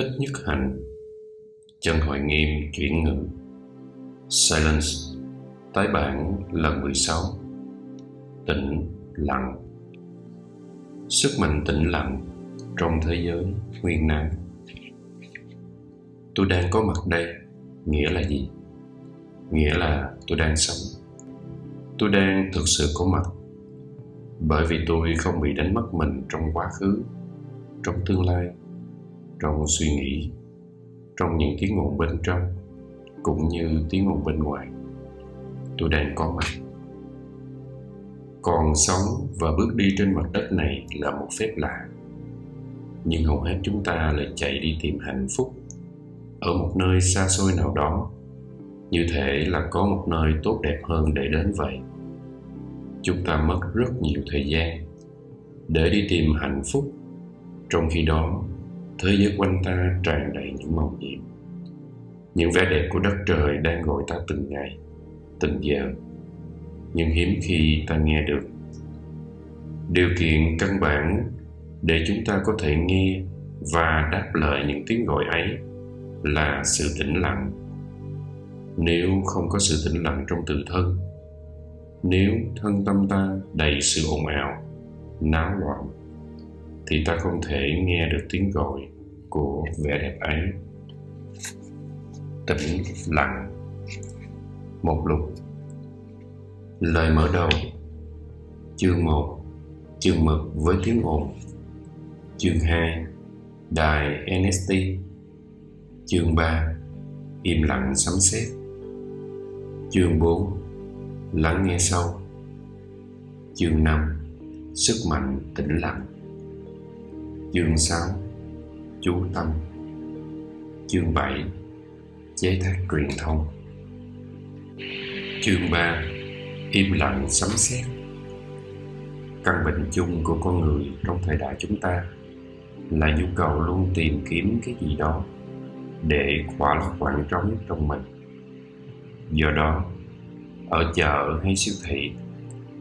Thích nhất hạnh Chân Hội Nghiêm chuyển ngữ Silence. Tái bản lần 16 Tĩnh lặng. Sức mạnh tĩnh lặng trong thế giới nguyên năng Tôi đang có mặt đây, Nghĩa là gì? Nghĩa là tôi đang sống. Tôi đang thực sự có mặt. Bởi vì tôi không bị đánh mất mình trong quá khứ, Trong tương lai trong suy nghĩ, trong những tiếng ồn bên trong, cũng như tiếng ồn bên ngoài. Tôi đang có mặt. Còn sống và bước đi trên mặt đất này là một phép lạ. Nhưng hầu hết chúng ta lại chạy đi tìm hạnh phúc ở một nơi xa xôi nào đó. Như thể là có một nơi tốt đẹp hơn để đến vậy. Chúng ta mất rất nhiều thời gian để đi tìm hạnh phúc. Trong khi đó thế giới quanh ta tràn đầy những màu nhiệm. Những vẻ đẹp của đất trời đang gọi ta từng ngày, từng giờ. Nhưng hiếm khi ta nghe được. Điều kiện căn bản để chúng ta có thể nghe và đáp lời những tiếng gọi ấy là sự tĩnh lặng. Nếu không có sự tĩnh lặng trong tự thân, nếu thân tâm ta đầy sự ồn ào, náo loạn thì ta không thể nghe được tiếng gọi của vẻ đẹp ấy. Tĩnh lặng. Một lục lời mở đầu. Chương 1 chương mực với tiếng ồn. Chương 2 đài NST chương 3 im lặng sấm sét. Chương 4 lắng nghe sâu. Chương 5 sức mạnh tĩnh lặng chương 6 chú tâm. Chương 7 chế tác truyền thông. Chương 3 im lặng sấm sét. Căn bệnh chung của con người trong thời đại chúng ta là nhu cầu luôn tìm kiếm cái gì đó để khỏa lấp khoảng trống trong mình. Do đó, ở chợ hay siêu thị,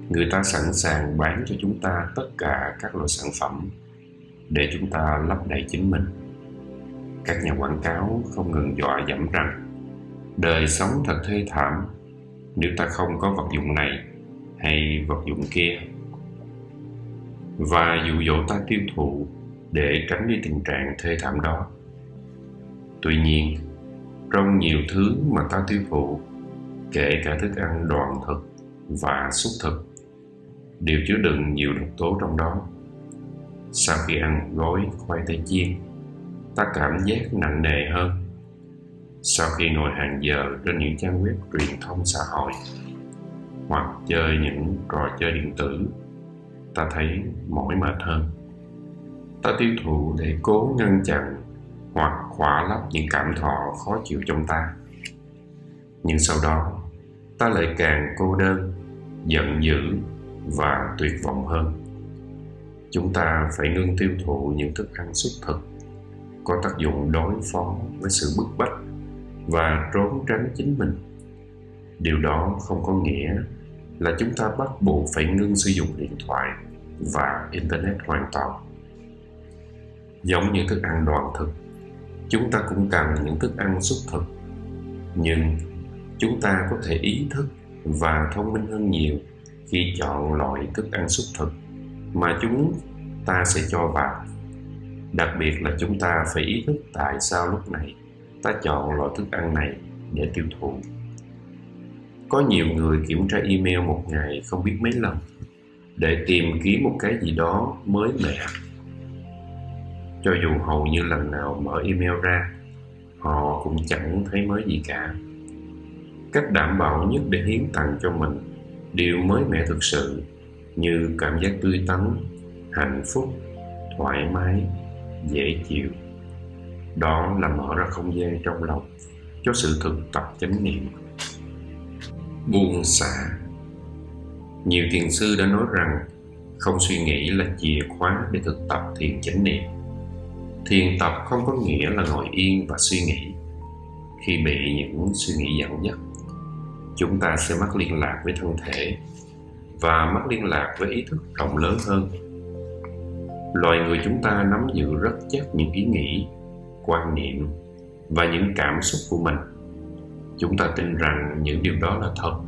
người ta sẵn sàng bán cho chúng ta tất cả các loại sản phẩm để chúng ta lấp đầy chính mình. Các nhà quảng cáo không ngừng dọa dẫm rằng, đời sống thật thê thảm, nếu ta không có vật dụng này hay vật dụng kia. Và dụ dỗ ta tiêu thụ để tránh đi tình trạng thê thảm đó, tuy nhiên, trong nhiều thứ mà ta tiêu thụ, kể cả thức ăn đoàn thực và xúc thực, đều chứa đựng nhiều độc tố trong đó sau khi ăn gói khoai tây chiên, ta cảm giác nặng nề hơn. Sau khi ngồi hàng giờ trên những trang web truyền thông xã hội, hoặc chơi những trò chơi điện tử, ta thấy mỏi mệt hơn. Ta tiêu thụ để cố ngăn chặn hoặc khỏa lấp những cảm thọ khó chịu trong ta. Nhưng sau đó, ta lại càng cô đơn, giận dữ và tuyệt vọng hơn chúng ta phải ngưng tiêu thụ những thức ăn xuất thực. Có tác dụng đối phó với sự bức bách và trốn tránh chính mình. Điều đó không có nghĩa là chúng ta bắt buộc phải ngưng sử dụng điện thoại và internet hoàn toàn. Giống như thức ăn đoàn thực, chúng ta cũng cần những thức ăn xuất thực. Nhưng chúng ta có thể ý thức và thông minh hơn nhiều khi chọn loại thức ăn xuất thực mà chúng ta sẽ cho vào. Đặc biệt là chúng ta phải ý thức tại sao lúc này ta chọn loại thức ăn này để tiêu thụ. Có nhiều người kiểm tra email một ngày không biết mấy lần để tìm kiếm một cái gì đó mới mẻ. Cho dù hầu như lần nào mở email ra, họ cũng chẳng thấy mới gì cả. Cách đảm bảo nhất để hiến tặng cho mình điều mới mẻ thực sự như cảm giác tươi tắn, hạnh phúc, thoải mái, dễ chịu. Đó là mở ra không gian trong lòng cho sự thực tập chánh niệm. Buông xả. Nhiều thiền sư đã nói rằng không suy nghĩ là chìa khóa để thực tập thiền chánh niệm. Thiền tập không có nghĩa là ngồi yên và suy nghĩ. Khi bị những suy nghĩ dẫn dắt chúng ta sẽ mất liên lạc với thân thể và mất liên lạc với ý thức rộng lớn hơn. Loài người chúng ta nắm giữ rất chắc những ý nghĩ, quan niệm và những cảm xúc của mình. Chúng ta tin rằng những điều đó là thật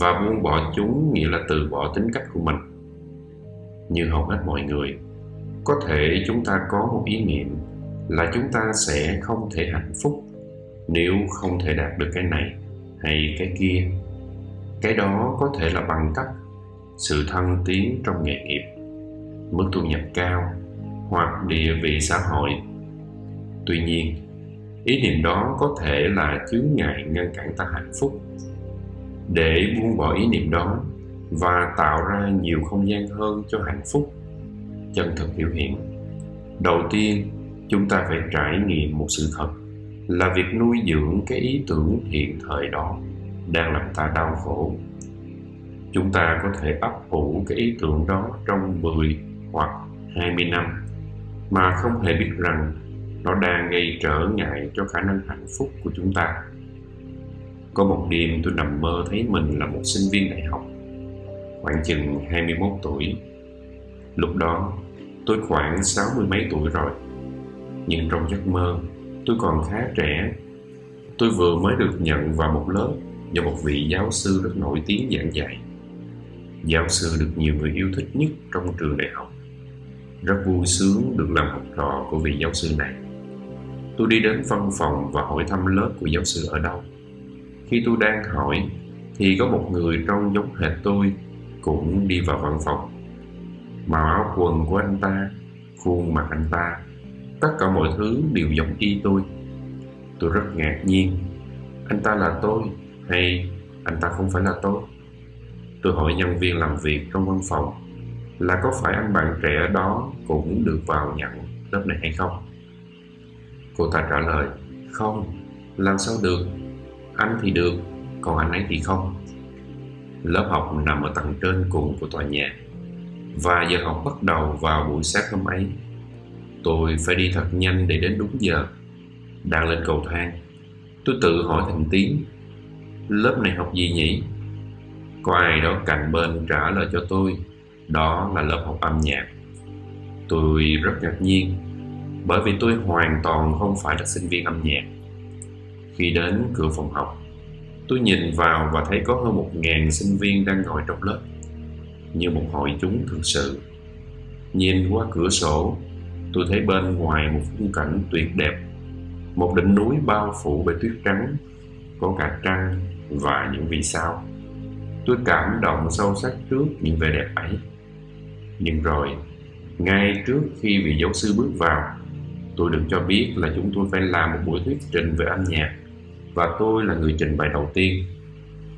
và buông bỏ chúng nghĩa là từ bỏ tính cách của mình. Như hầu hết mọi người, có thể chúng ta có một ý niệm là chúng ta sẽ không thể hạnh phúc nếu không thể đạt được cái này hay cái kia. Cái đó có thể là bằng cấp sự thăng tiến trong nghề nghiệp, mức thu nhập cao hoặc địa vị xã hội. Tuy nhiên, ý niệm đó có thể là chướng ngại ngăn cản ta hạnh phúc. Để buông bỏ ý niệm đó và tạo ra nhiều không gian hơn cho hạnh phúc, chân thực biểu hiện, đầu tiên chúng ta phải trải nghiệm một sự thật là việc nuôi dưỡng cái ý tưởng hiện thời đó đang làm ta đau khổ chúng ta có thể ấp ủ cái ý tưởng đó trong 10 hoặc 20 năm mà không hề biết rằng nó đang gây trở ngại cho khả năng hạnh phúc của chúng ta. Có một đêm tôi nằm mơ thấy mình là một sinh viên đại học, khoảng chừng 21 tuổi. Lúc đó, tôi khoảng sáu mươi mấy tuổi rồi. Nhưng trong giấc mơ, tôi còn khá trẻ. Tôi vừa mới được nhận vào một lớp do một vị giáo sư rất nổi tiếng giảng dạy. Giáo sư được nhiều người yêu thích nhất trong trường đại học. Rất vui sướng được làm học trò của vị giáo sư này. Tôi đi đến văn phòng và hỏi thăm lớp của giáo sư ở đâu. Khi tôi đang hỏi, thì có một người trông giống hệt tôi cũng đi vào văn phòng. Màu áo quần của anh ta, khuôn mặt anh ta, tất cả mọi thứ đều giống y tôi. Tôi rất ngạc nhiên. Anh ta là tôi hay anh ta không phải là tôi? Tôi hỏi nhân viên làm việc trong văn phòng là có phải anh bạn trẻ đó cũng được vào nhận lớp này hay không? Cô ta trả lời, không, làm sao được, anh thì được, còn anh ấy thì không. Lớp học nằm ở tầng trên cùng của tòa nhà và giờ học bắt đầu vào buổi sáng hôm ấy. Tôi phải đi thật nhanh để đến đúng giờ. Đang lên cầu thang, tôi tự hỏi thành tiếng, lớp này học gì nhỉ? Có ai đó cạnh bên trả lời cho tôi, đó là lớp học âm nhạc. Tôi rất ngạc nhiên bởi vì tôi hoàn toàn không phải là sinh viên âm nhạc. Khi đến cửa phòng học, tôi nhìn vào và thấy có hơn một ngàn sinh viên đang ngồi trong lớp, như một hội chúng thực sự. Nhìn qua cửa sổ, tôi thấy bên ngoài một khung cảnh tuyệt đẹp, một đỉnh núi bao phủ bởi tuyết trắng, có cả trăng và những vì sao. Tôi cảm động sâu sắc trước những vẻ đẹp ấy. Nhưng rồi, ngay trước khi vị giáo sư bước vào, tôi được cho biết là chúng tôi phải làm một buổi thuyết trình về âm nhạc và tôi là người trình bày đầu tiên.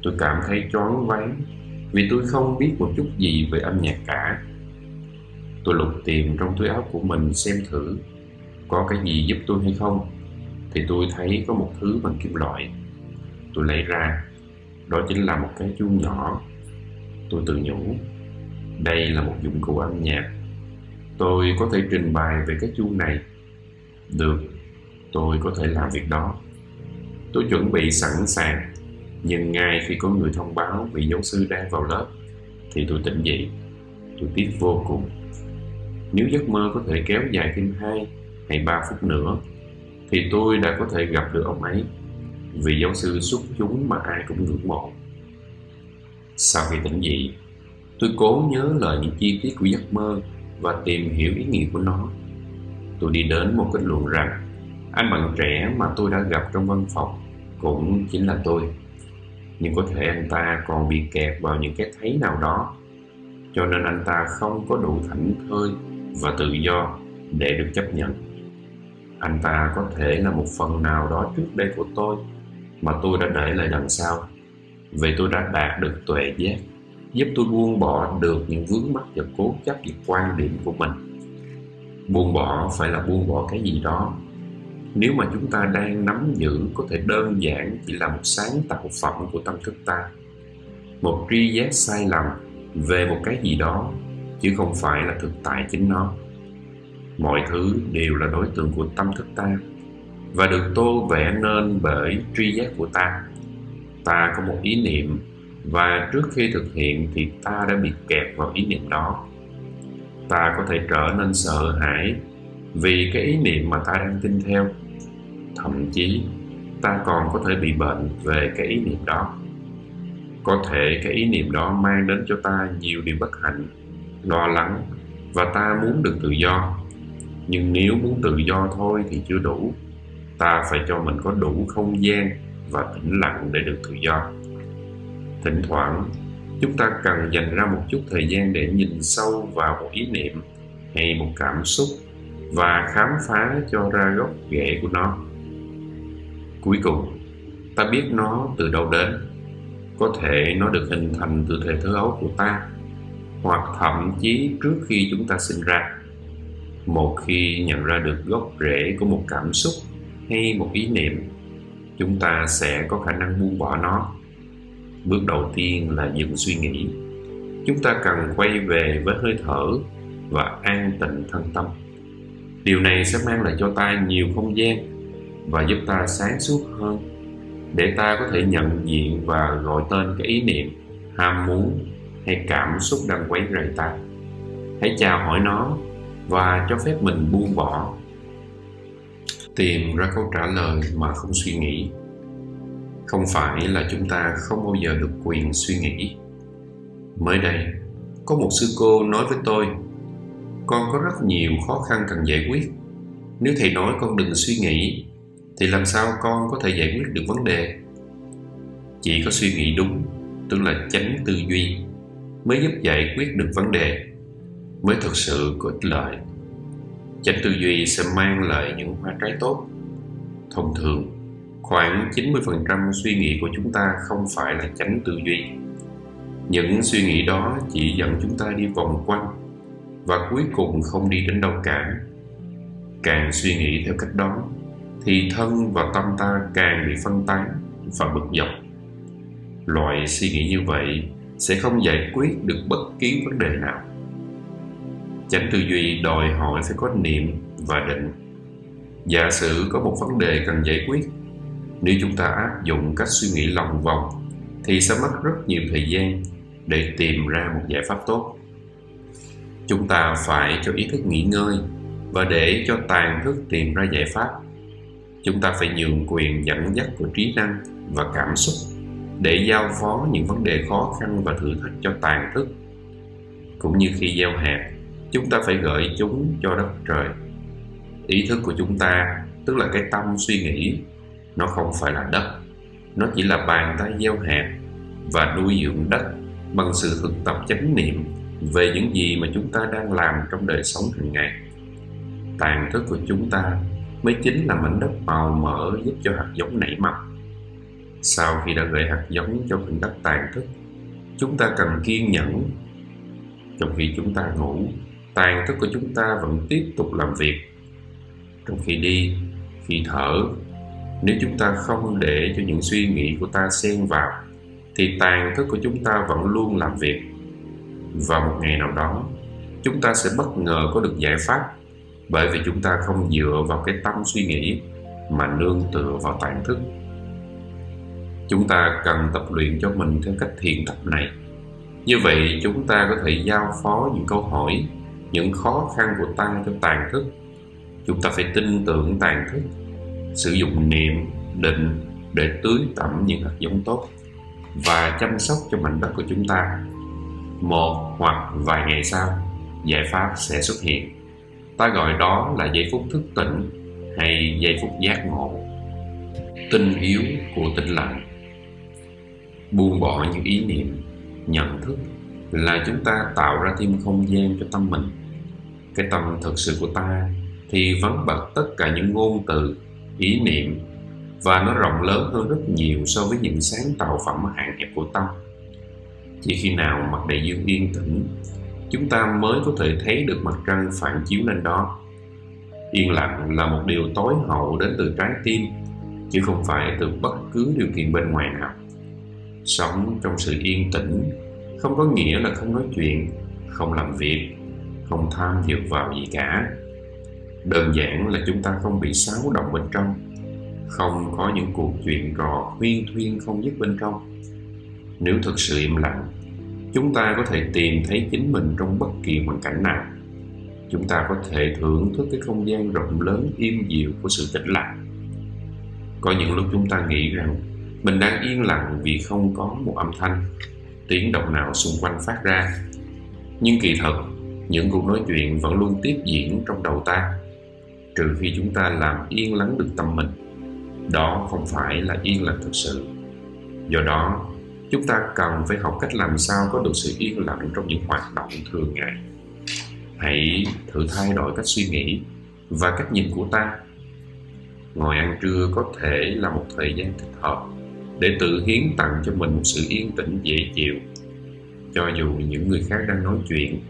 Tôi cảm thấy choáng váng vì tôi không biết một chút gì về âm nhạc cả. Tôi lục tìm trong túi áo của mình xem thử có cái gì giúp tôi hay không thì tôi thấy có một thứ bằng kim loại. Tôi lấy ra, đó chính là một cái chuông nhỏ. Tôi tự nhủ, đây là một dụng cụ âm nhạc. Tôi có thể trình bày về cái chuông này được, tôi có thể làm việc đó. Tôi chuẩn bị sẵn sàng, nhưng ngay khi có người thông báo vị giáo sư đang vào lớp, thì tôi tỉnh dậy. Tôi tiếc vô cùng. Nếu giấc mơ có thể kéo dài thêm 2 hay 3 phút nữa, thì tôi đã có thể gặp được ông ấy, vị giáo sư xuất chúng mà ai cũng ngưỡng mộ. Sau khi tỉnh dậy, tôi cố nhớ lời những chi tiết của giấc mơ và tìm hiểu ý nghĩa của nó. Tôi đi đến một kết luận rằng anh bạn trẻ mà tôi đã gặp trong văn phòng cũng chính là tôi. Nhưng có thể anh ta còn bị kẹt vào những cái thấy nào đó cho nên anh ta không có đủ thảnh thơi và tự do để được chấp nhận. Anh ta có thể là một phần nào đó trước đây của tôi mà tôi đã để lại đằng sau. Vì tôi đã đạt được tuệ giác, giúp tôi buông bỏ được những vướng mắc và cố chấp về quan điểm của mình. Buông bỏ phải là buông bỏ cái gì đó. Nếu mà chúng ta đang nắm giữ có thể đơn giản chỉ là một sáng tạo phẩm của tâm thức ta, một tri giác sai lầm về một cái gì đó, chứ không phải là thực tại chính nó. Mọi thứ đều là đối tượng của tâm thức ta và được tô vẽ nên bởi tri giác của ta. Ta có một ý niệm, và trước khi thực hiện thì ta đã bị kẹt vào ý niệm đó. Ta có thể trở nên sợ hãi vì cái ý niệm mà ta đang tin theo. Thậm chí, ta còn có thể bị bệnh về cái ý niệm đó. Có thể cái ý niệm đó mang đến cho ta nhiều điều bất hạnh, lo lắng, và ta muốn được tự do. Nhưng nếu muốn tự do thôi thì chưa đủ ta phải cho mình có đủ không gian và tĩnh lặng để được tự do. Thỉnh thoảng, chúng ta cần dành ra một chút thời gian để nhìn sâu vào một ý niệm hay một cảm xúc và khám phá cho ra gốc rễ của nó. Cuối cùng, ta biết nó từ đâu đến. Có thể nó được hình thành từ thời thơ ấu của ta, hoặc thậm chí trước khi chúng ta sinh ra. Một khi nhận ra được gốc rễ của một cảm xúc hay một ý niệm, chúng ta sẽ có khả năng buông bỏ nó. Bước đầu tiên là dừng suy nghĩ. Chúng ta cần quay về với hơi thở và an tịnh thân tâm. Điều này sẽ mang lại cho ta nhiều không gian và giúp ta sáng suốt hơn, để ta có thể nhận diện và gọi tên cái ý niệm, ham muốn hay cảm xúc đang quấy rầy ta. Hãy chào hỏi nó và cho phép mình buông bỏ tìm ra câu trả lời mà không suy nghĩ. Không phải là chúng ta không bao giờ được quyền suy nghĩ. Mới đây, có một sư cô nói với tôi, con có rất nhiều khó khăn cần giải quyết. Nếu thầy nói con đừng suy nghĩ, thì làm sao con có thể giải quyết được vấn đề? Chỉ có suy nghĩ đúng, tức là tránh tư duy, mới giúp giải quyết được vấn đề, mới thực sự có ích lợi chánh tư duy sẽ mang lại những hoa trái tốt. Thông thường, khoảng 90% suy nghĩ của chúng ta không phải là chánh tư duy. Những suy nghĩ đó chỉ dẫn chúng ta đi vòng quanh và cuối cùng không đi đến đâu cả. Càng suy nghĩ theo cách đó, thì thân và tâm ta càng bị phân tán và bực dọc. Loại suy nghĩ như vậy sẽ không giải quyết được bất kỳ vấn đề nào chánh tư duy đòi hỏi phải có niệm và định. Giả sử có một vấn đề cần giải quyết, nếu chúng ta áp dụng cách suy nghĩ lòng vòng, thì sẽ mất rất nhiều thời gian để tìm ra một giải pháp tốt. Chúng ta phải cho ý thức nghỉ ngơi và để cho tàn thức tìm ra giải pháp. Chúng ta phải nhường quyền dẫn dắt của trí năng và cảm xúc để giao phó những vấn đề khó khăn và thử thách cho tàn thức. Cũng như khi gieo hạt chúng ta phải gửi chúng cho đất trời. Ý thức của chúng ta, tức là cái tâm suy nghĩ, nó không phải là đất. Nó chỉ là bàn tay gieo hạt và nuôi dưỡng đất bằng sự thực tập chánh niệm về những gì mà chúng ta đang làm trong đời sống hàng ngày. Tàn thức của chúng ta mới chính là mảnh đất màu mỡ giúp cho hạt giống nảy mầm. Sau khi đã gửi hạt giống cho mảnh đất tàn thức, chúng ta cần kiên nhẫn trong khi chúng ta ngủ tàn thức của chúng ta vẫn tiếp tục làm việc. Trong khi đi, khi thở, nếu chúng ta không để cho những suy nghĩ của ta xen vào, thì tàn thức của chúng ta vẫn luôn làm việc. Và một ngày nào đó, chúng ta sẽ bất ngờ có được giải pháp, bởi vì chúng ta không dựa vào cái tâm suy nghĩ mà nương tựa vào tàn thức. Chúng ta cần tập luyện cho mình theo cách thiền tập này. Như vậy, chúng ta có thể giao phó những câu hỏi những khó khăn của tăng cho tàn thức. Chúng ta phải tin tưởng tàn thức, sử dụng niệm, định để tưới tẩm những hạt giống tốt và chăm sóc cho mảnh đất của chúng ta. Một hoặc vài ngày sau, giải pháp sẽ xuất hiện. Ta gọi đó là giây phút thức tỉnh hay giây phút giác ngộ, tinh yếu của tĩnh lặng. Buông bỏ những ý niệm, nhận thức là chúng ta tạo ra thêm không gian cho tâm mình cái tâm thực sự của ta thì vắng bật tất cả những ngôn từ, ý niệm, và nó rộng lớn hơn rất nhiều so với những sáng tạo phẩm hạn hẹp của tâm. Chỉ khi nào mặt đại dương yên tĩnh, chúng ta mới có thể thấy được mặt trăng phản chiếu lên đó. Yên lặng là một điều tối hậu đến từ trái tim, chứ không phải từ bất cứ điều kiện bên ngoài nào. Sống trong sự yên tĩnh không có nghĩa là không nói chuyện, không làm việc không tham dược vào gì cả. Đơn giản là chúng ta không bị xáo động bên trong. Không có những cuộc chuyện trò huyên thuyên không dứt bên trong. Nếu thực sự im lặng, chúng ta có thể tìm thấy chính mình trong bất kỳ hoàn cảnh nào. Chúng ta có thể thưởng thức cái không gian rộng lớn im dịu của sự tĩnh lặng. Có những lúc chúng ta nghĩ rằng mình đang yên lặng vì không có một âm thanh, tiếng động nào xung quanh phát ra. Nhưng kỳ thật những cuộc nói chuyện vẫn luôn tiếp diễn trong đầu ta, trừ khi chúng ta làm yên lắng được tâm mình. Đó không phải là yên lặng thực sự. Do đó, chúng ta cần phải học cách làm sao có được sự yên lặng trong những hoạt động thường ngày. Hãy thử thay đổi cách suy nghĩ và cách nhìn của ta. Ngồi ăn trưa có thể là một thời gian thích hợp để tự hiến tặng cho mình một sự yên tĩnh dễ chịu. Cho dù những người khác đang nói chuyện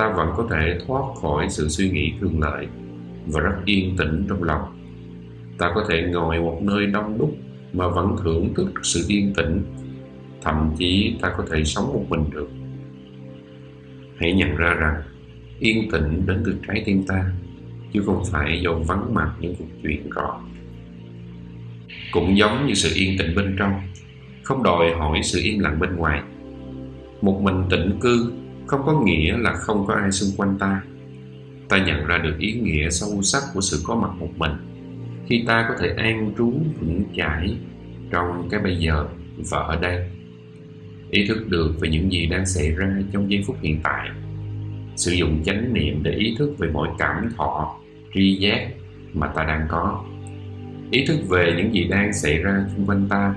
ta vẫn có thể thoát khỏi sự suy nghĩ thường lợi và rất yên tĩnh trong lòng. Ta có thể ngồi một nơi đông đúc mà vẫn thưởng thức sự yên tĩnh. Thậm chí ta có thể sống một mình được. Hãy nhận ra rằng, yên tĩnh đến từ trái tim ta, chứ không phải do vắng mặt những cuộc chuyện rõ cũng giống như sự yên tĩnh bên trong, không đòi hỏi sự im lặng bên ngoài. Một mình tĩnh cư không có nghĩa là không có ai xung quanh ta. Ta nhận ra được ý nghĩa sâu sắc của sự có mặt một mình. Khi ta có thể an trú, vững chãi trong cái bây giờ và ở đây, ý thức được về những gì đang xảy ra trong giây phút hiện tại, sử dụng chánh niệm để ý thức về mọi cảm thọ, tri giác mà ta đang có, ý thức về những gì đang xảy ra xung quanh ta,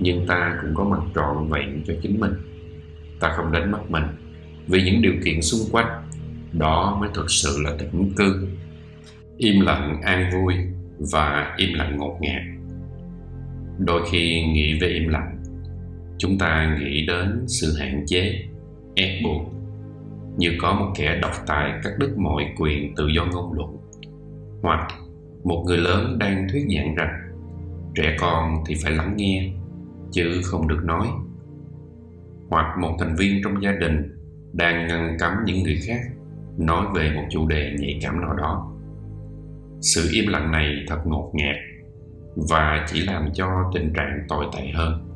nhưng ta cũng có mặt trọn vẹn cho chính mình. Ta không đánh mất mình vì những điều kiện xung quanh. Đó mới thực sự là tĩnh cư. Im lặng an vui và im lặng ngột ngạt. Đôi khi nghĩ về im lặng, chúng ta nghĩ đến sự hạn chế, ép buộc. Như có một kẻ độc tài cắt đứt mọi quyền tự do ngôn luận. Hoặc một người lớn đang thuyết giảng rằng, trẻ con thì phải lắng nghe, chứ không được nói. Hoặc một thành viên trong gia đình đang ngăn cấm những người khác nói về một chủ đề nhạy cảm nào đó. Sự im lặng này thật ngột ngạt và chỉ làm cho tình trạng tồi tệ hơn.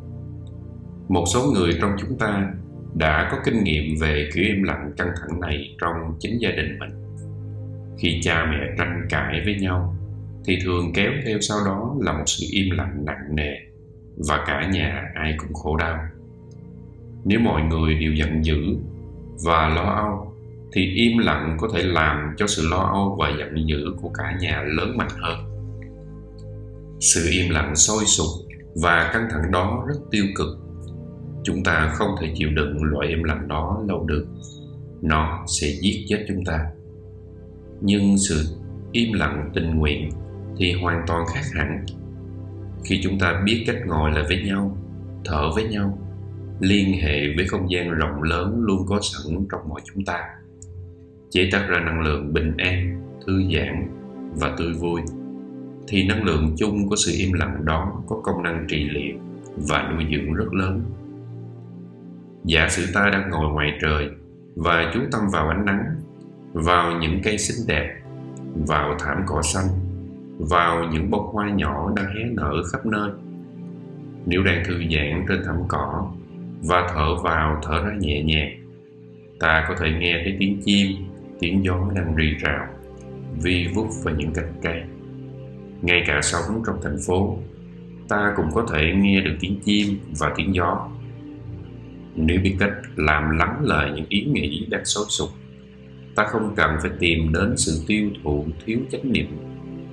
Một số người trong chúng ta đã có kinh nghiệm về kiểu im lặng căng thẳng này trong chính gia đình mình. Khi cha mẹ tranh cãi với nhau, thì thường kéo theo sau đó là một sự im lặng nặng nề và cả nhà ai cũng khổ đau. Nếu mọi người đều giận dữ và lo âu, thì im lặng có thể làm cho sự lo âu và giận dữ của cả nhà lớn mạnh hơn. Sự im lặng sôi sục và căng thẳng đó rất tiêu cực. Chúng ta không thể chịu đựng loại im lặng đó lâu được. Nó sẽ giết chết chúng ta. Nhưng sự im lặng tình nguyện thì hoàn toàn khác hẳn. Khi chúng ta biết cách ngồi lại với nhau, thở với nhau liên hệ với không gian rộng lớn luôn có sẵn trong mỗi chúng ta. Chế tác ra năng lượng bình an, thư giãn và tươi vui. Thì năng lượng chung của sự im lặng đó có công năng trị liệu và nuôi dưỡng rất lớn. Giả sử ta đang ngồi ngoài trời và chú tâm vào ánh nắng, vào những cây xinh đẹp, vào thảm cỏ xanh, vào những bông hoa nhỏ đang hé nở khắp nơi. Nếu đang thư giãn trên thảm cỏ và thở vào, thở ra nhẹ nhàng. Ta có thể nghe thấy tiếng chim, tiếng gió đang rì rào, vi vút vào những cành cây. Ngay cả sống trong thành phố, ta cũng có thể nghe được tiếng chim và tiếng gió. Nếu biết cách làm lắng lời những ý nghĩ đang xối sục, ta không cần phải tìm đến sự tiêu thụ thiếu chánh niệm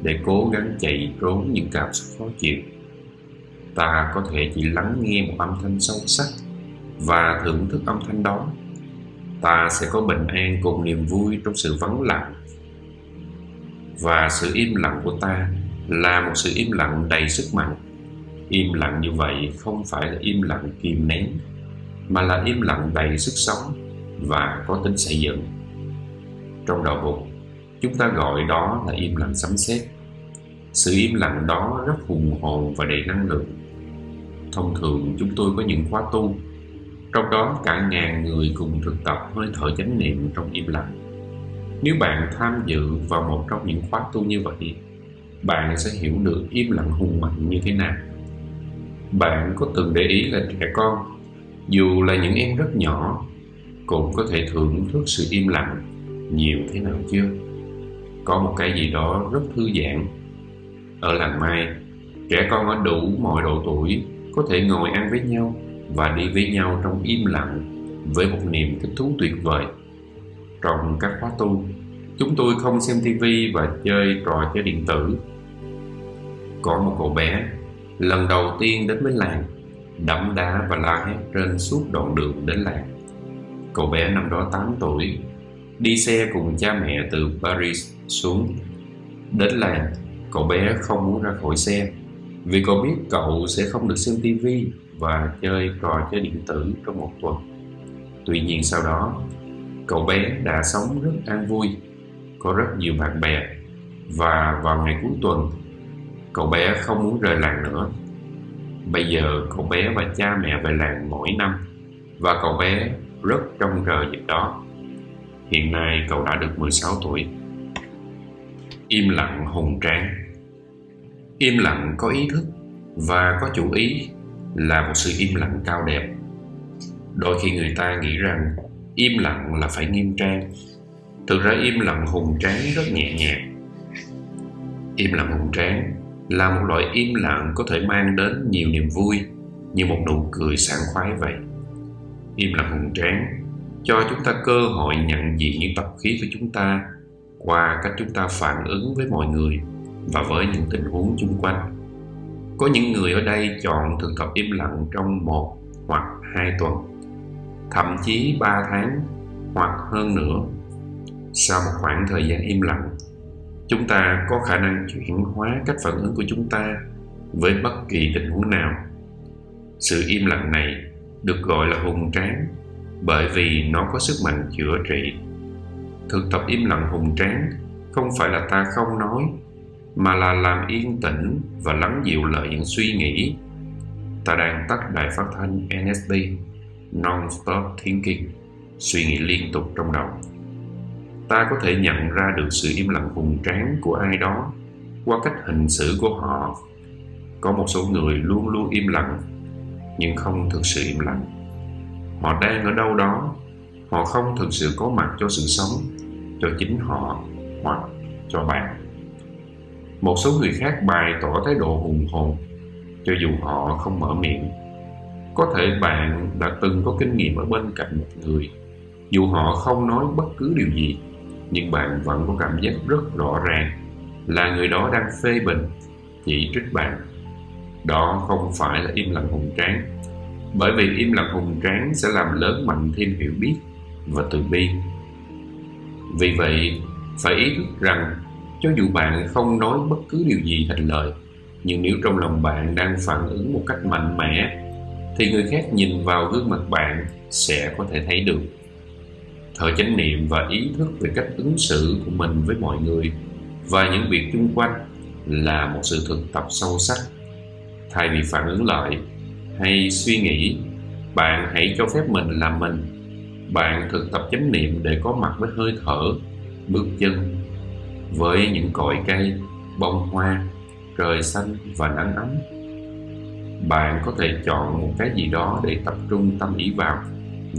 để cố gắng chạy trốn những cảm xúc khó chịu. Ta có thể chỉ lắng nghe một âm thanh sâu sắc và thưởng thức âm thanh đó. Ta sẽ có bình an cùng niềm vui trong sự vắng lặng. Và sự im lặng của ta là một sự im lặng đầy sức mạnh. Im lặng như vậy không phải là im lặng kìm nén, mà là im lặng đầy sức sống và có tính xây dựng. Trong đạo Phật chúng ta gọi đó là im lặng sấm sét. Sự im lặng đó rất hùng hồn và đầy năng lượng. Thông thường, chúng tôi có những khóa tu trong đó cả ngàn người cùng thực tập hơi thở chánh niệm trong im lặng. Nếu bạn tham dự vào một trong những khóa tu như vậy, bạn sẽ hiểu được im lặng hùng mạnh như thế nào. Bạn có từng để ý là trẻ con, dù là những em rất nhỏ, cũng có thể thưởng thức sự im lặng nhiều thế nào chưa có một cái gì đó rất thư giãn. Ở làng mai, trẻ con ở đủ mọi độ tuổi có thể ngồi ăn với nhau và đi với nhau trong im lặng với một niềm thích thú tuyệt vời. Trong các khóa tu, chúng tôi không xem tivi và chơi trò chơi điện tử. Có một cậu bé, lần đầu tiên đến với làng, đấm đá và la hét trên suốt đoạn đường đến làng. Cậu bé năm đó 8 tuổi, đi xe cùng cha mẹ từ Paris xuống. Đến làng, cậu bé không muốn ra khỏi xe vì cậu biết cậu sẽ không được xem tivi và chơi trò chơi điện tử trong một tuần. Tuy nhiên sau đó, cậu bé đã sống rất an vui, có rất nhiều bạn bè. Và vào ngày cuối tuần, cậu bé không muốn rời làng nữa. Bây giờ cậu bé và cha mẹ về làng mỗi năm, và cậu bé rất trông chờ việc đó. Hiện nay cậu đã được 16 tuổi. Im lặng hùng tráng. Im lặng có ý thức và có chủ ý là một sự im lặng cao đẹp. Đôi khi người ta nghĩ rằng im lặng là phải nghiêm trang. Thực ra im lặng hùng tráng rất nhẹ nhàng. Im lặng hùng tráng là một loại im lặng có thể mang đến nhiều niềm vui, như một nụ cười sảng khoái vậy. Im lặng hùng tráng cho chúng ta cơ hội nhận diện những tập khí của chúng ta qua cách chúng ta phản ứng với mọi người và với những tình huống chung quanh có những người ở đây chọn thực tập im lặng trong một hoặc hai tuần, thậm chí ba tháng hoặc hơn nữa. Sau một khoảng thời gian im lặng, chúng ta có khả năng chuyển hóa cách phản ứng của chúng ta với bất kỳ tình huống nào. Sự im lặng này được gọi là hùng tráng bởi vì nó có sức mạnh chữa trị. Thực tập im lặng hùng tráng không phải là ta không nói mà là làm yên tĩnh và lắng dịu lại những suy nghĩ. Ta đang tắt đài phát thanh NSB Non-Stop Thinking, suy nghĩ liên tục trong đầu. Ta có thể nhận ra được sự im lặng hùng tráng của ai đó qua cách hành xử của họ. Có một số người luôn luôn im lặng, nhưng không thực sự im lặng. Họ đang ở đâu đó, họ không thực sự có mặt cho sự sống, cho chính họ hoặc cho bạn một số người khác bày tỏ thái độ hùng hồn, cho dù họ không mở miệng. Có thể bạn đã từng có kinh nghiệm ở bên cạnh một người. Dù họ không nói bất cứ điều gì, nhưng bạn vẫn có cảm giác rất rõ ràng là người đó đang phê bình, chỉ trích bạn. Đó không phải là im lặng hùng tráng, bởi vì im lặng hùng tráng sẽ làm lớn mạnh thêm hiểu biết và từ bi. Vì vậy, phải ý thức rằng cho dù bạn không nói bất cứ điều gì thành lời, nhưng nếu trong lòng bạn đang phản ứng một cách mạnh mẽ, thì người khác nhìn vào gương mặt bạn sẽ có thể thấy được. Thở chánh niệm và ý thức về cách ứng xử của mình với mọi người và những việc chung quanh là một sự thực tập sâu sắc. Thay vì phản ứng lại hay suy nghĩ, bạn hãy cho phép mình làm mình. Bạn thực tập chánh niệm để có mặt với hơi thở, bước chân với những cội cây bông hoa, trời xanh và nắng ấm. Bạn có thể chọn một cái gì đó để tập trung tâm ý vào,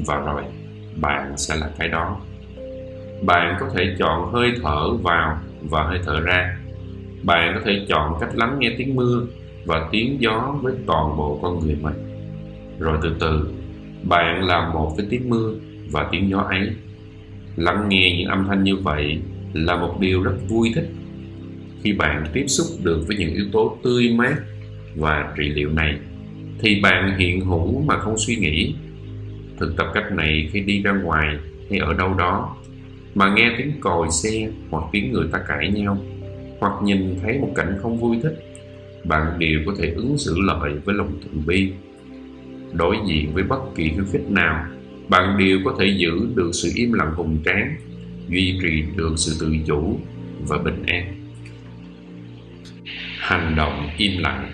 và rồi bạn sẽ là cái đó. Bạn có thể chọn hơi thở vào và hơi thở ra. Bạn có thể chọn cách lắng nghe tiếng mưa và tiếng gió với toàn bộ con người mình. Rồi từ từ, bạn làm một với tiếng mưa và tiếng gió ấy. Lắng nghe những âm thanh như vậy là một điều rất vui thích khi bạn tiếp xúc được với những yếu tố tươi mát và trị liệu này. Thì bạn hiện hữu mà không suy nghĩ. Thực tập cách này khi đi ra ngoài hay ở đâu đó, mà nghe tiếng còi xe hoặc tiếng người ta cãi nhau, hoặc nhìn thấy một cảnh không vui thích, bạn đều có thể ứng xử lợi với lòng từ bi. Đối diện với bất kỳ khiêu khích nào, bạn đều có thể giữ được sự im lặng hùng tráng duy trì được sự tự chủ và bình an. Hành động im lặng.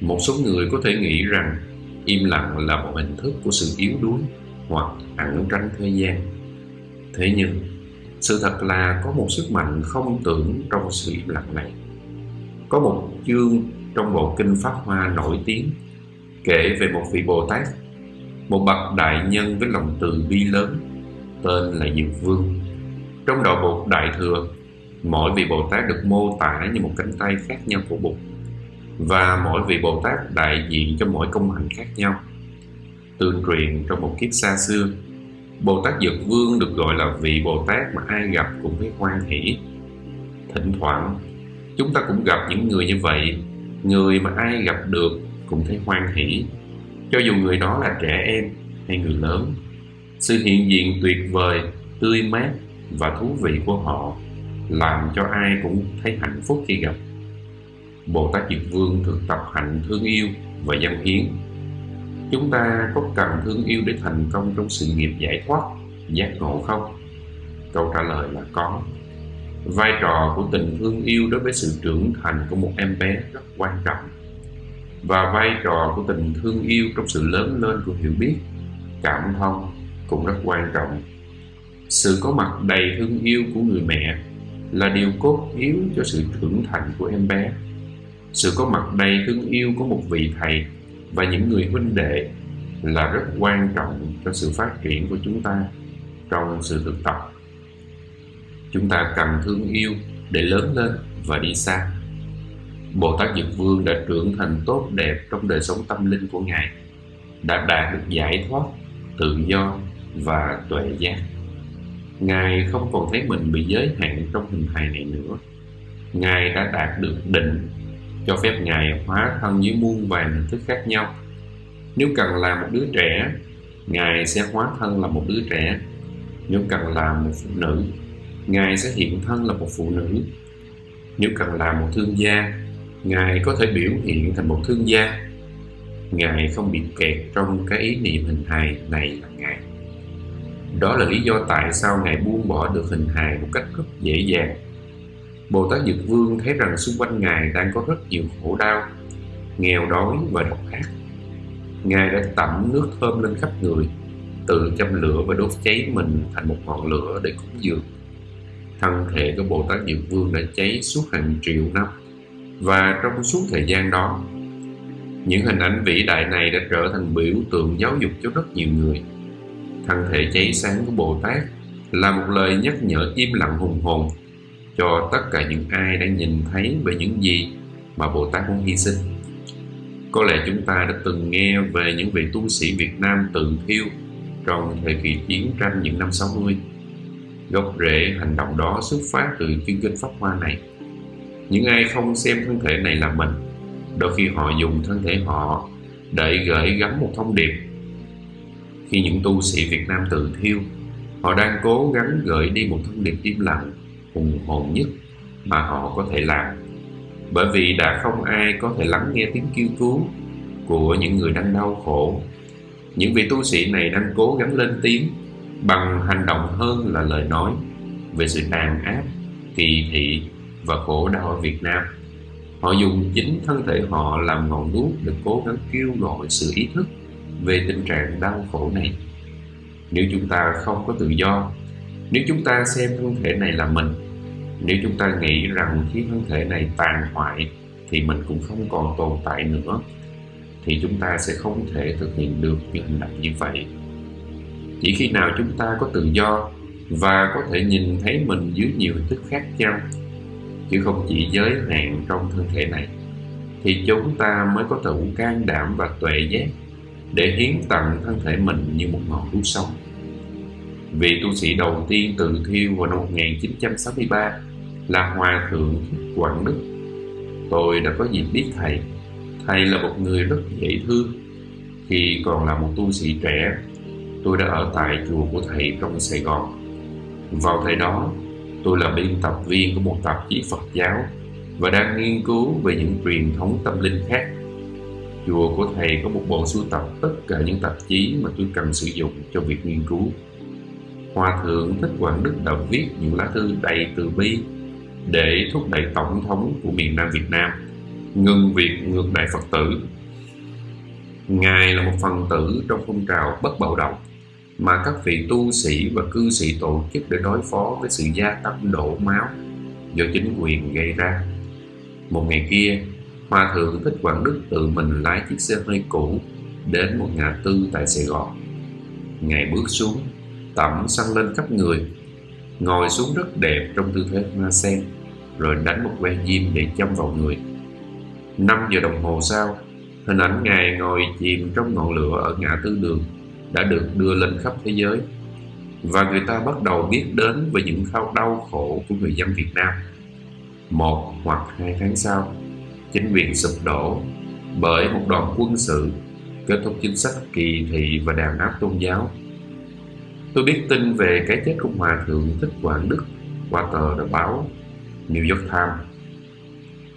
Một số người có thể nghĩ rằng im lặng là một hình thức của sự yếu đuối hoặc ẩn tranh thời gian. Thế nhưng, sự thật là có một sức mạnh không tưởng trong sự im lặng này. Có một chương trong bộ kinh pháp hoa nổi tiếng kể về một vị bồ tát, một bậc đại nhân với lòng từ bi lớn tên là diệu vương Trong đạo Bụt Đại Thừa, mỗi vị Bồ Tát được mô tả như một cánh tay khác nhau của Bụt và mỗi vị Bồ Tát đại diện cho mỗi công hạnh khác nhau. Tương truyền trong một kiếp xa xưa, Bồ Tát Dược Vương được gọi là vị Bồ Tát mà ai gặp cũng thấy hoan hỷ. Thỉnh thoảng, chúng ta cũng gặp những người như vậy, người mà ai gặp được cũng thấy hoan hỷ, cho dù người đó là trẻ em hay người lớn. Sự hiện diện tuyệt vời, tươi mát và thú vị của họ làm cho ai cũng thấy hạnh phúc khi gặp. Bồ Tát Diệt Vương thực tập hạnh thương yêu và dân hiến. Chúng ta có cần thương yêu để thành công trong sự nghiệp giải thoát, giác ngộ không? Câu trả lời là có. Vai trò của tình thương yêu đối với sự trưởng thành của một em bé rất quan trọng. Và vai trò của tình thương yêu trong sự lớn lên của hiểu biết, cảm thông cũng rất quan trọng. Sự có mặt đầy thương yêu của người mẹ là điều cốt yếu cho sự trưởng thành của em bé. Sự có mặt đầy thương yêu của một vị thầy và những người huynh đệ là rất quan trọng cho sự phát triển của chúng ta trong sự thực tập. Chúng ta cần thương yêu để lớn lên và đi xa. Bồ tát dược vương đã trưởng thành tốt đẹp trong đời sống tâm linh của ngài, đã đạt được giải thoát tự do và tuệ giác ngài không còn thấy mình bị giới hạn trong hình hài này nữa ngài đã đạt được định cho phép Ngài hóa thân dưới muôn vàng hình thức khác nhau. Nếu cần là một đứa trẻ, Ngài sẽ hóa thân là một đứa trẻ. Nếu cần là một phụ nữ, Ngài sẽ hiện thân là một phụ nữ. Nếu cần là một thương gia, Ngài có thể biểu hiện thành một thương gia. Ngài không bị kẹt trong cái ý niệm hình hài này là Ngài. Đó là lý do tại sao Ngài buông bỏ được hình hài một cách rất dễ dàng Bồ Tát Dược Vương thấy rằng xung quanh Ngài đang có rất nhiều khổ đau, nghèo đói và độc ác. Ngài đã tẩm nước thơm lên khắp người, tự châm lửa và đốt cháy mình thành một ngọn lửa để cúng dường. Thân thể của Bồ Tát Dược Vương đã cháy suốt hàng triệu năm, và trong suốt thời gian đó, những hình ảnh vĩ đại này đã trở thành biểu tượng giáo dục cho rất nhiều người. Thân thể cháy sáng của Bồ Tát là một lời nhắc nhở im lặng hùng hồn cho tất cả những ai đang nhìn thấy về những gì mà Bồ Tát muốn hy sinh. Có lẽ chúng ta đã từng nghe về những vị tu sĩ Việt Nam tự thiêu trong thời kỳ chiến tranh những năm 60. Gốc rễ hành động đó xuất phát từ chương kinh Pháp Hoa này. Những ai không xem thân thể này là mình, đôi khi họ dùng thân thể họ để gửi gắm một thông điệp. Khi những tu sĩ Việt Nam tự thiêu, họ đang cố gắng gửi đi một thông điệp im lặng hùng hồn nhất mà họ có thể làm. Bởi vì đã không ai có thể lắng nghe tiếng kêu cứu của những người đang đau khổ. Những vị tu sĩ này đang cố gắng lên tiếng bằng hành động hơn là lời nói về sự tàn ác, kỳ thị và khổ đau ở Việt Nam. Họ dùng chính thân thể họ làm ngọn đuốc để cố gắng kêu gọi sự ý thức về tình trạng đau khổ này. Nếu chúng ta không có tự do, nếu chúng ta xem thân thể này là mình, nếu chúng ta nghĩ rằng khi thân thể này tàn hoại thì mình cũng không còn tồn tại nữa, thì chúng ta sẽ không thể thực hiện được những hành động như vậy. Chỉ khi nào chúng ta có tự do và có thể nhìn thấy mình dưới nhiều hình thức khác nhau, chứ không chỉ giới hạn trong thân thể này, thì chúng ta mới có đủ can đảm và tuệ giác để hiến tặng thân thể mình như một ngọn đuốc sống. Vị tu sĩ đầu tiên tự thiêu vào năm 1963 là Hòa Thượng Quảng Đức. Tôi đã có dịp biết Thầy. Thầy là một người rất dễ thương. Khi còn là một tu sĩ trẻ, tôi đã ở tại chùa của Thầy trong Sài Gòn. Vào thời đó, tôi là biên tập viên của một tạp chí Phật giáo và đang nghiên cứu về những truyền thống tâm linh khác. Chùa của Thầy có một bộ sưu tập tất cả những tạp chí mà tôi cần sử dụng cho việc nghiên cứu. Hòa Thượng Thích Quảng Đức đã viết những lá thư đầy từ bi để thúc đẩy tổng thống của miền Nam Việt Nam ngừng việc ngược đại Phật tử. Ngài là một phần tử trong phong trào bất bạo động mà các vị tu sĩ và cư sĩ tổ chức để đối phó với sự gia tăng đổ máu do chính quyền gây ra. Một ngày kia, Hòa Thượng Thích Quảng Đức tự mình lái chiếc xe hơi cũ đến một nhà tư tại Sài Gòn. Ngài bước xuống, tẩm xăng lên khắp người ngồi xuống rất đẹp trong tư thế hoa sen rồi đánh một que diêm để châm vào người 5 giờ đồng hồ sau hình ảnh ngài ngồi chìm trong ngọn lửa ở ngã tư đường đã được đưa lên khắp thế giới và người ta bắt đầu biết đến về những khao đau khổ của người dân Việt Nam. Một hoặc hai tháng sau, chính quyền sụp đổ bởi một đoàn quân sự kết thúc chính sách kỳ thị và đàn áp tôn giáo. Tôi biết tin về cái chết của Hòa Thượng Thích Quảng Đức qua tờ đã báo New York Times.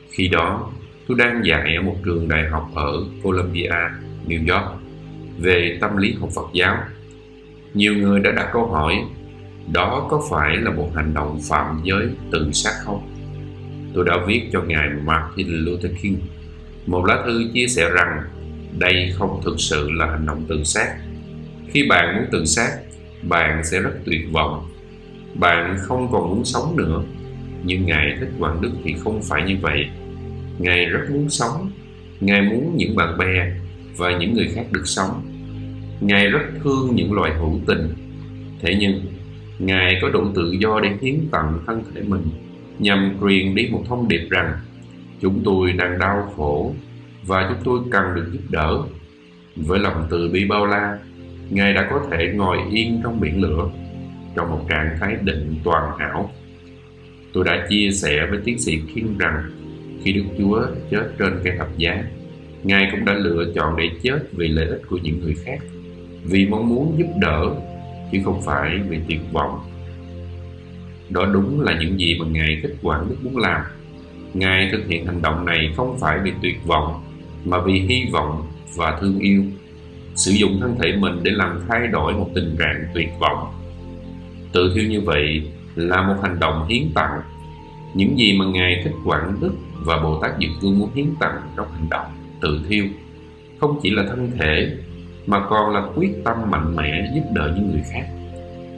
Khi đó, tôi đang dạy ở một trường đại học ở Columbia, New York về tâm lý học Phật giáo. Nhiều người đã đặt câu hỏi đó có phải là một hành động phạm giới tự sát không? Tôi đã viết cho Ngài Martin Luther King một lá thư chia sẻ rằng đây không thực sự là hành động tự sát. Khi bạn muốn tự sát, bạn sẽ rất tuyệt vọng. Bạn không còn muốn sống nữa. Nhưng Ngài Thích Quảng Đức thì không phải như vậy. Ngài rất muốn sống. Ngài muốn những bạn bè và những người khác được sống. Ngài rất thương những loài hữu tình. Thế nhưng, Ngài có đủ tự do để hiến tặng thân thể mình nhằm truyền đi một thông điệp rằng chúng tôi đang đau khổ và chúng tôi cần được giúp đỡ. Với lòng từ bi bao la, Ngài đã có thể ngồi yên trong biển lửa trong một trạng thái định toàn hảo. Tôi đã chia sẻ với tiến sĩ King rằng khi Đức Chúa chết trên cây thập giá, Ngài cũng đã lựa chọn để chết vì lợi ích của những người khác, vì mong muốn giúp đỡ, chứ không phải vì tuyệt vọng. Đó đúng là những gì mà Ngài thích quản Đức muốn làm. Ngài thực hiện hành động này không phải vì tuyệt vọng, mà vì hy vọng và thương yêu. Sử dụng thân thể mình để làm thay đổi một tình trạng tuyệt vọng. Tự thiêu như vậy là một hành động hiến tặng. Những gì mà Ngài thích quản Đức và Bồ Tát Dược Vương muốn hiến tặng trong hành động tự thiêu không chỉ là thân thể mà còn là quyết tâm mạnh mẽ giúp đỡ những người khác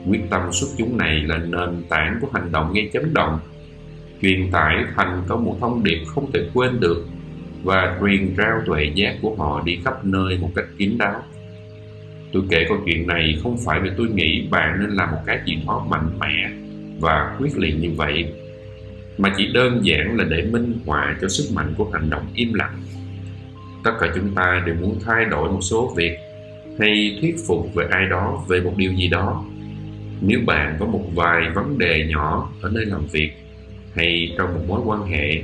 quyết tâm xuất chúng này là nền tảng của hành động gây chấn động. Truyền tải thành có một thông điệp không thể quên được và truyền trao tuệ giác của họ đi khắp nơi một cách kín đáo. Tôi kể câu chuyện này không phải vì tôi nghĩ bạn nên làm một cái gì đó mạnh mẽ và quyết liệt như vậy, mà chỉ đơn giản là để minh họa cho sức mạnh của hành động im lặng. Tất cả chúng ta đều muốn thay đổi một số việc hay thuyết phục về ai đó về một điều gì đó nếu bạn có một vài vấn đề nhỏ ở nơi làm việc hay trong một mối quan hệ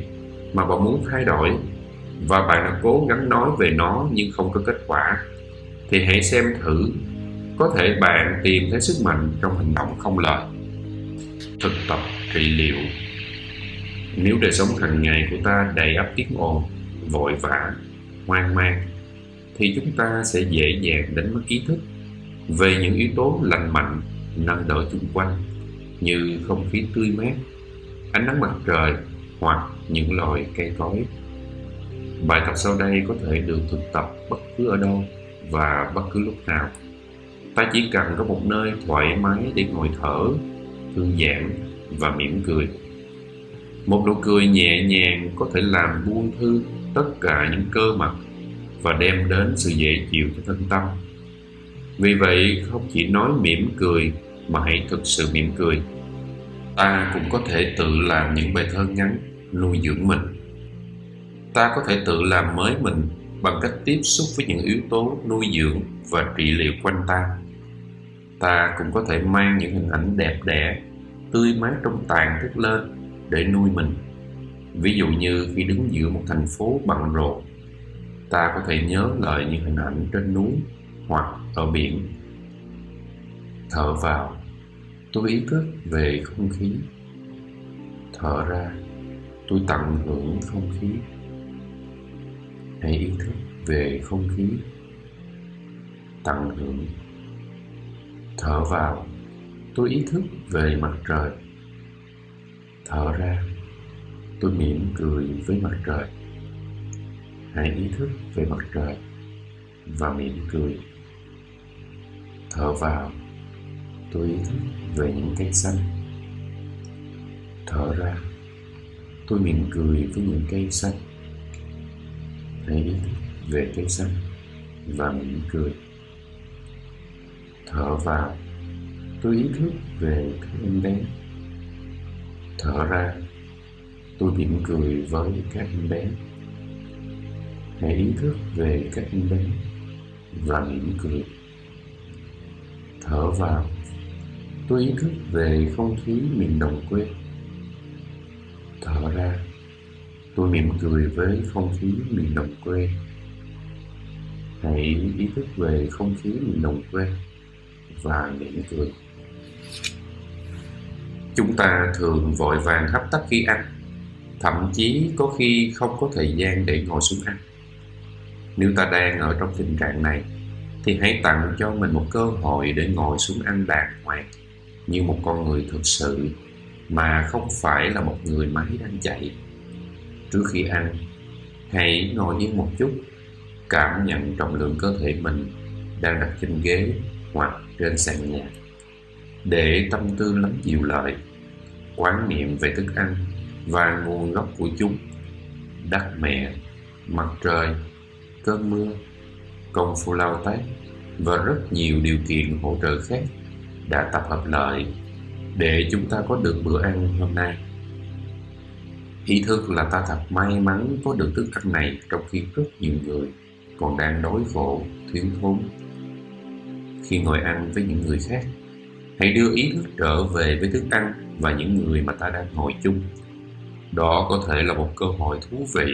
mà bạn muốn thay đổi và bạn đã cố gắng nói về nó nhưng không có kết quả, thì hãy xem thử có thể bạn tìm thấy sức mạnh trong hành động không lời. Thực tập trị liệu. Nếu đời sống hàng ngày của ta đầy ắp tiếng ồn, vội vã, hoang mang, thì chúng ta sẽ dễ dàng đánh mất ý thức về những yếu tố lành mạnh nơi đỡ chung quanh như không khí tươi mát, ánh nắng mặt trời hoặc những loài cây cối. Bài tập sau đây có thể được thực tập bất cứ ở đâu và bất cứ lúc nào. Ta chỉ cần có một nơi thoải mái để ngồi thở, thư giãn và mỉm cười. Một nụ cười nhẹ nhàng có thể làm buông thư tất cả những cơ mặt và đem đến sự dễ chịu cho thân tâm. Vì vậy, không chỉ nói mỉm cười mà hãy thực sự mỉm cười. Ta cũng có thể tự làm những bài thơ ngắn nuôi dưỡng mình. Ta có thể tự làm mới mình bằng cách tiếp xúc với những yếu tố nuôi dưỡng và trị liệu quanh ta. Ta cũng có thể mang những hình ảnh đẹp đẽ, tươi mát trong tàn thức lên để nuôi mình. Ví dụ như khi đứng giữa một thành phố bằng rộn ta có thể nhớ lại những hình ảnh trên núi hoặc ở biển. Thở vào, tôi ý thức về không khí. Thở ra, tôi tận hưởng không khí. Hãy ý thức về không khí. Tận hưởng. Thở vào, tôi ý thức về mặt trời. Thở ra, tôi mỉm cười với mặt trời. Hãy ý thức về mặt trời và mỉm cười thở vào. Tôi ý thức về những cây xanh. Thở ra. Tôi mỉm cười với những cây xanh. Hãy ý thức về cây xanh và mỉm cười. Thở vào. Tôi ý thức về các em bé. Thở ra. Tôi mỉm cười với các em bé. Hãy ý thức về các em bé và mỉm cười thở vào. Tôi ý thức về không khí miền đồng quê. Thở ra, tôi mỉm cười với không khí miền đồng quê. Hãy ý thức về không khí miền đồng quê và mỉm cười. Chúng ta thường vội vàng hấp tấp khi ăn, thậm chí có khi không có thời gian để ngồi xuống ăn. Nếu ta đang ở trong tình trạng này thì hãy tặng cho mình một cơ hội để ngồi xuống ăn đàng hoàng như một con người thực sự, mà không phải là một người máy đang chạy. Trước khi ăn, hãy ngồi yên một chút, cảm nhận trọng lượng cơ thể mình đang đặt trên ghế hoặc trên sàn nhà. Để tâm tư lắm dịu lợi quán niệm về thức ăn và nguồn gốc của chúng. Đất mẹ, mặt trời, cơn mưa công phu lao tác và rất nhiều điều kiện hỗ trợ khác đã tập hợp lại để chúng ta có được bữa ăn hôm nay. Ý thức là ta thật may mắn có được thức ăn này trong khi rất nhiều người còn đang đói khổ, thiếu thốn. Khi ngồi ăn với những người khác, hãy đưa ý thức trở về với thức ăn và những người mà ta đang ngồi chung. Đó có thể là một cơ hội thú vị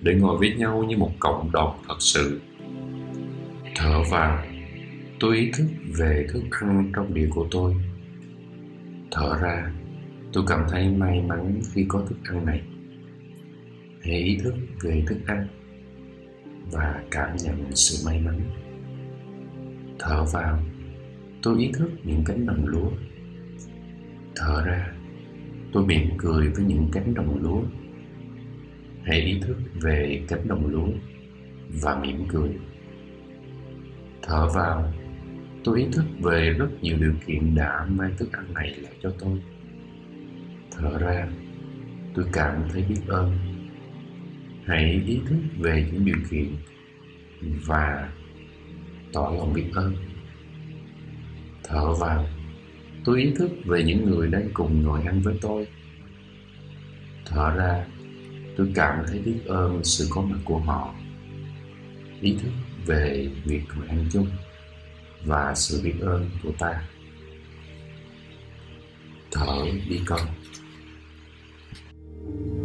để ngồi với nhau như một cộng đồng thật sự thở vào tôi ý thức về thức ăn trong địa của tôi. Thở ra, tôi cảm thấy may mắn khi có thức ăn này. Hãy ý thức về thức ăn và cảm nhận sự may mắn. Thở vào, tôi ý thức những cánh đồng lúa. Thở ra, tôi mỉm cười với những cánh đồng lúa. Hãy ý thức về cánh đồng lúa và mỉm cười thở vào. Tôi ý thức về rất nhiều điều kiện đã mang thức ăn này lại cho tôi. Thở ra, tôi cảm thấy biết ơn. Hãy ý thức về những điều kiện và tỏ lòng biết ơn. Thở vào, tôi ý thức về những người đang cùng ngồi ăn với tôi. Thở ra, tôi cảm thấy biết ơn sự có mặt của họ. Ý thức về việc của anh Chung và sự biết ơn của ta. Thở đi con. thank you